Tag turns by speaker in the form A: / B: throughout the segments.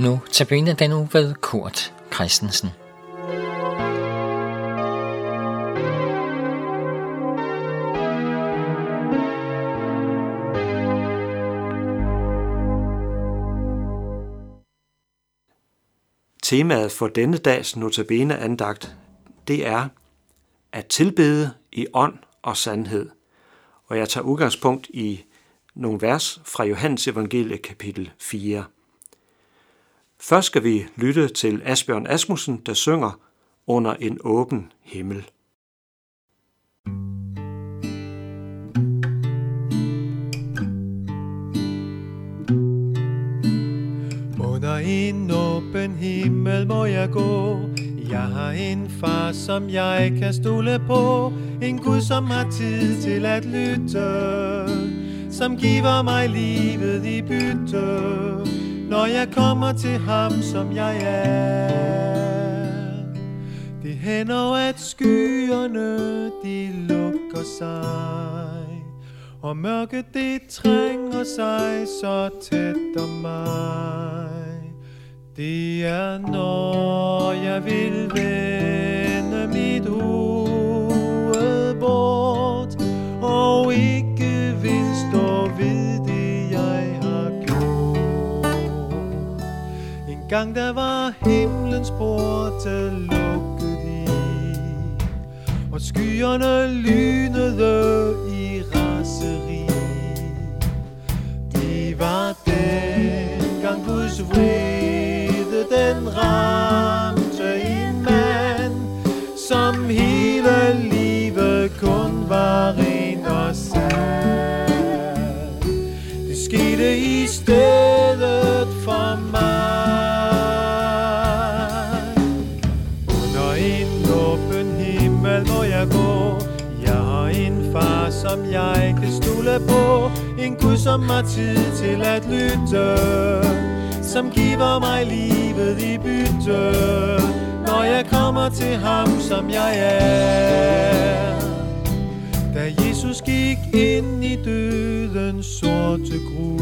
A: Nu tabiner den uge ved Kurt Christensen.
B: Temaet for denne dags notabene andagt, det er at tilbede i ånd og sandhed. Og jeg tager udgangspunkt i nogle vers fra Johannes evangelie kapitel 4. Først skal vi lytte til Asbjørn Asmussen, der synger under en åben himmel.
C: Under en åben himmel må jeg gå. Jeg har en far, som jeg kan stole på. En Gud, som har tid til at lytte. Som giver mig livet i bytte. Når jeg kommer til ham, som jeg er Det hænder, at skyerne, de lukker sig. Og mørket det trænger sig så tæt om mig. Det er når jeg vil vende Dengang der var himlens porte lukket i Og skyerne lynede i raseri. Det var dengang Guds vrede som har tid til at lytte Som giver mig livet i bytte. Når jeg kommer til ham, som jeg er. Da Jesus gik ind i dødens sorte gru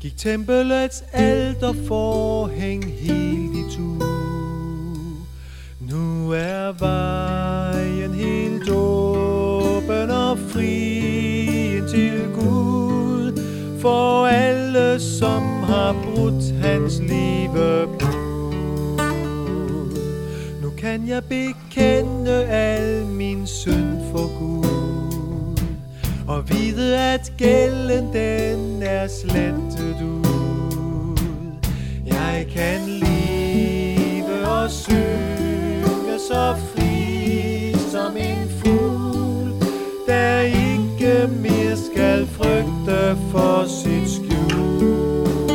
C: Gik tempelets alter forhæng helt i tu. Nu er vejen helt åben og fri. For alle, som har brudt hans livebud Nu kan jeg bekende al min synd for Gud Og vide, at gælden den er slettet ud. Jeg kan leve og synge så fri som en fugl Der i ikke mere skal frygte for sit skjul.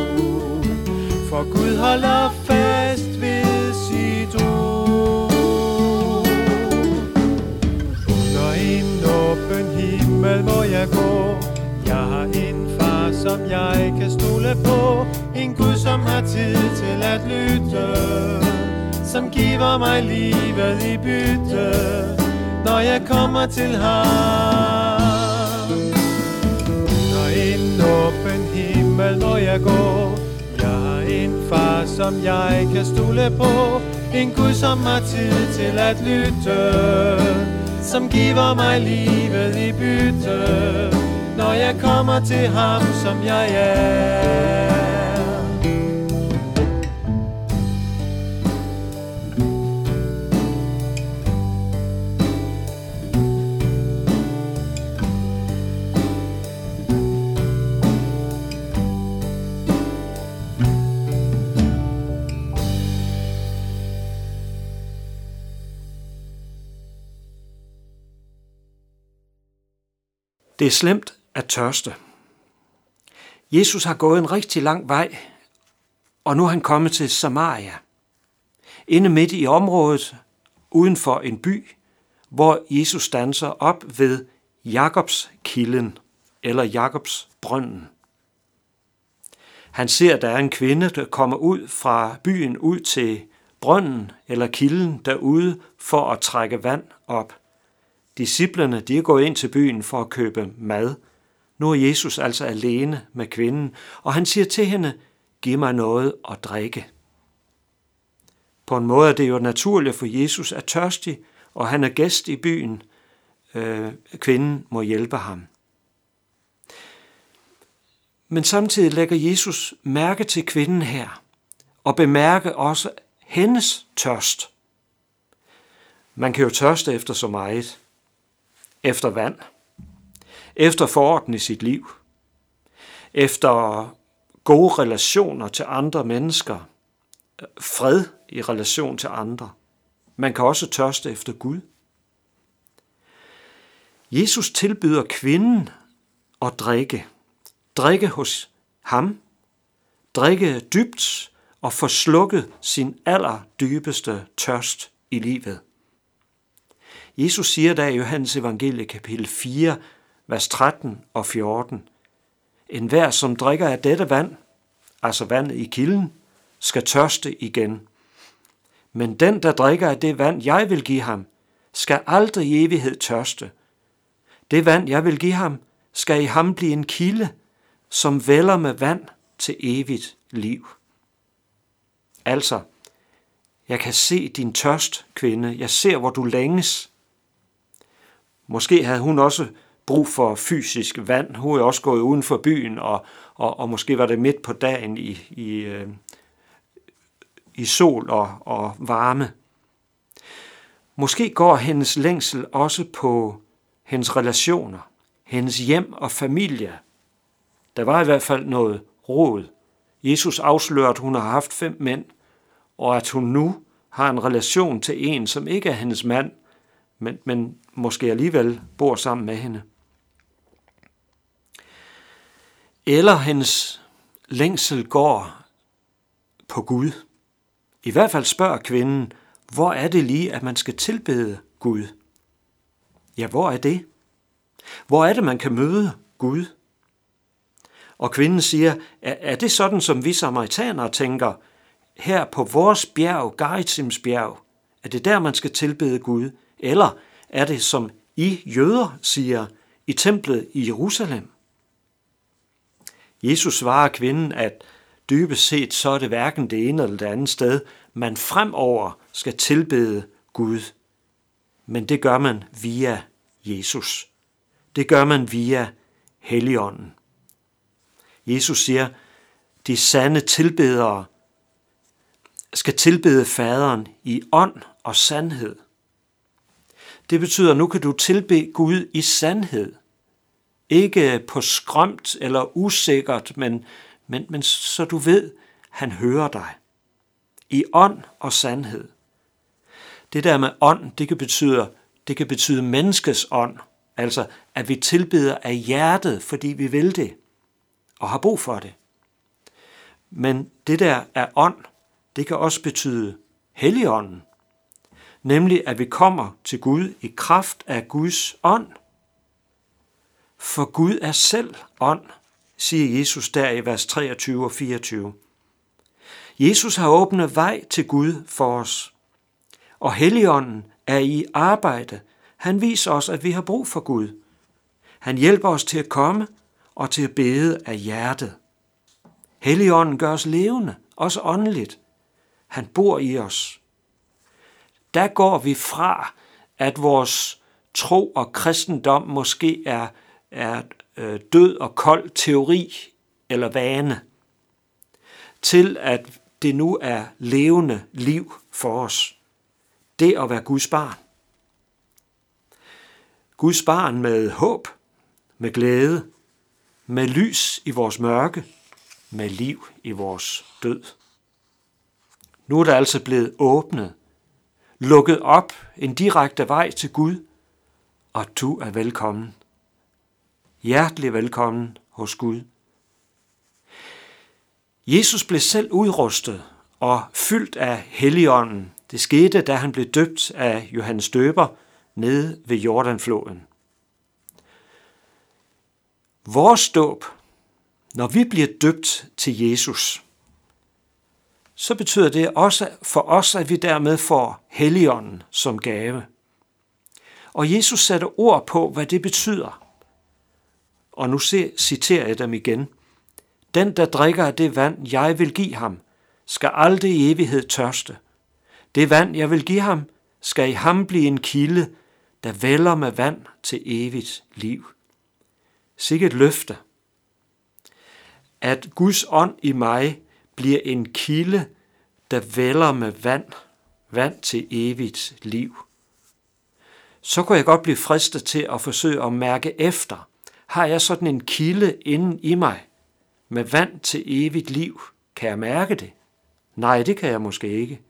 C: For Gud holder fast ved sit ord. Under en åben himmel må jeg gå. Jeg har en far, som jeg kan stole på. En Gud, som har tid til at lytte. Som giver mig livet i bytte. Når jeg kommer til ham åben himmel når jeg går. Jeg har en far, som jeg kan stole på. En Gud, som har tid til at lytte. Som giver mig livet i bytte. Når jeg kommer til ham, som jeg er.
B: Det er slemt at tørste. Jesus har gået en rigtig lang vej, og nu er han kommet til Samaria. Inde midt i området, uden for en by, hvor Jesus standser op ved Jakobs kilden, eller Jakobs brønden. Han ser, at der er en kvinde, der kommer ud fra byen ud til brønden eller kilden derude for at trække vand op. Disciplerne de er gået ind til byen for at købe mad. Nu er Jesus altså alene med kvinden, og han siger til hende, giv mig noget at drikke. På en måde er det jo naturligt for Jesus er tørstig, og han er gæst i byen. Øh, kvinden må hjælpe ham. Men samtidig lægger Jesus mærke til kvinden her, og bemærke også hendes tørst. Man kan jo tørste efter så meget. Efter vand. Efter fororden i sit liv. Efter gode relationer til andre mennesker. Fred i relation til andre. Man kan også tørste efter Gud. Jesus tilbyder kvinden at drikke. Drikke hos ham. Drikke dybt og få slukket sin allerdybeste tørst i livet. Jesus siger der i Johannes evangelie kapitel 4, vers 13 og 14. En hver, som drikker af dette vand, altså vandet i kilden, skal tørste igen. Men den, der drikker af det vand, jeg vil give ham, skal aldrig i evighed tørste. Det vand, jeg vil give ham, skal i ham blive en kilde, som vælger med vand til evigt liv. Altså, jeg kan se din tørst, kvinde. Jeg ser, hvor du længes. Måske havde hun også brug for fysisk vand. Hun er også gået uden for byen, og, og, og måske var det midt på dagen i, i, øh, i sol og, og varme. Måske går hendes længsel også på hendes relationer, hendes hjem og familie. Der var i hvert fald noget råd. Jesus afslører, at hun har haft fem mænd, og at hun nu har en relation til en, som ikke er hendes mand, men, men måske alligevel bor sammen med hende. Eller hendes længsel går på Gud. I hvert fald spørger kvinden, hvor er det lige, at man skal tilbede Gud? Ja, hvor er det? Hvor er det, man kan møde Gud? Og kvinden siger, er det sådan, som vi samaritanere tænker, her på vores bjerg, Garitsims bjerg, er det der, man skal tilbede Gud? Eller er det, som I jøder siger, i templet i Jerusalem? Jesus svarer kvinden, at dybest set så er det hverken det ene eller det andet sted, man fremover skal tilbede Gud. Men det gør man via Jesus. Det gør man via Helligånden. Jesus siger, de sande tilbedere skal tilbede faderen i ånd og sandhed. Det betyder, at nu kan du tilbe Gud i sandhed. Ikke på skrømt eller usikkert, men, men, men så du ved, han hører dig. I ånd og sandhed. Det der med ånd, det kan betyde, det kan betyde menneskets ånd. Altså, at vi tilbeder af hjertet, fordi vi vil det og har brug for det. Men det der er ånd, det kan også betyde helligånden. Nemlig at vi kommer til Gud i kraft af Guds ånd. For Gud er selv ånd, siger Jesus der i vers 23 og 24. Jesus har åbnet vej til Gud for os. Og Helligånden er i arbejde. Han viser os, at vi har brug for Gud. Han hjælper os til at komme og til at bede af hjertet. Helligånden gør os levende, også åndeligt. Han bor i os. Der går vi fra, at vores tro og kristendom måske er, er øh, død og kold teori eller vane, til at det nu er levende liv for os. Det at være Guds barn. Guds barn med håb, med glæde, med lys i vores mørke, med liv i vores død. Nu er der altså blevet åbnet, lukket op en direkte vej til Gud, og du er velkommen. Hjertelig velkommen hos Gud. Jesus blev selv udrustet og fyldt af Helligånden. Det skete, da han blev døbt af Johannes Døber nede ved Jordanfloden. Vores dåb, når vi bliver døbt til Jesus, så betyder det også for os, at vi dermed får Helligånden som gave. Og Jesus satte ord på, hvad det betyder. Og nu citerer jeg dem igen. Den, der drikker af det vand, jeg vil give ham, skal aldrig i evighed tørste. Det vand, jeg vil give ham, skal i ham blive en kilde, der vælger med vand til evigt liv. Sikkert løfte, at Guds ånd i mig bliver en kilde, der vælger med vand, vand til evigt liv. Så kunne jeg godt blive fristet til at forsøge at mærke efter. Har jeg sådan en kilde inden i mig med vand til evigt liv? Kan jeg mærke det? Nej, det kan jeg måske ikke.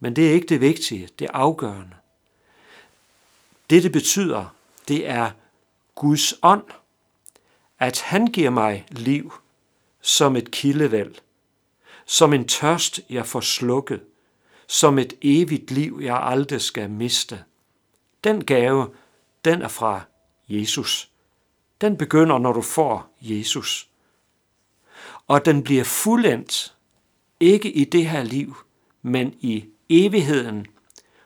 B: Men det er ikke det vigtige, det er afgørende. Det, det betyder, det er Guds ånd, at han giver mig liv som et kildevæld, som en tørst, jeg får slukket, som et evigt liv, jeg aldrig skal miste. Den gave, den er fra Jesus. Den begynder, når du får Jesus. Og den bliver fuldendt, ikke i det her liv, men i evigheden,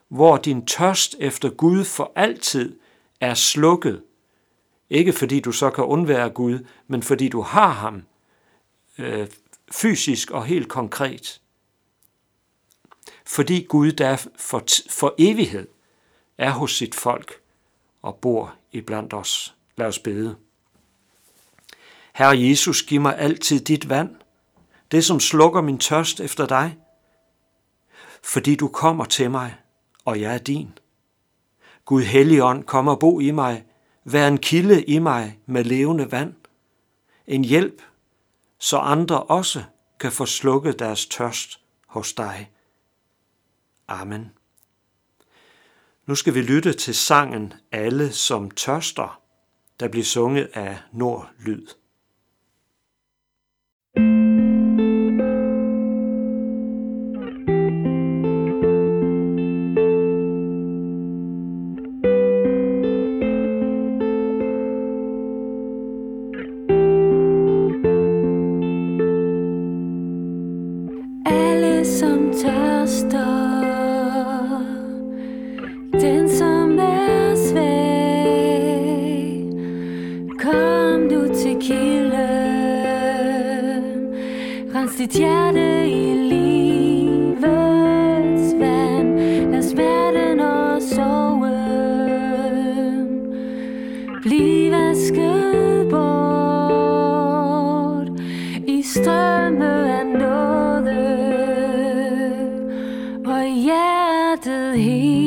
B: hvor din tørst efter Gud for altid er slukket. Ikke fordi du så kan undvære Gud, men fordi du har ham øh, fysisk og helt konkret. Fordi Gud der for, for evighed er hos sit folk og bor iblandt os. Lad os bede. Herre Jesus, giv mig altid dit vand, det som slukker min tørst efter dig, fordi du kommer til mig, og jeg er din. Gud Helligånd, kom og bo i mig, vær en kilde i mig med levende vand, en hjælp, så andre også kan få slukket deres tørst hos dig. Amen. Nu skal vi lytte til sangen Alle som tørster, der bliver sunget af Nordlyd.
D: Sit hjerte i livets vand. Lad smerten og sorgen blive vasket bort. I strømme af nåde og hjertet helt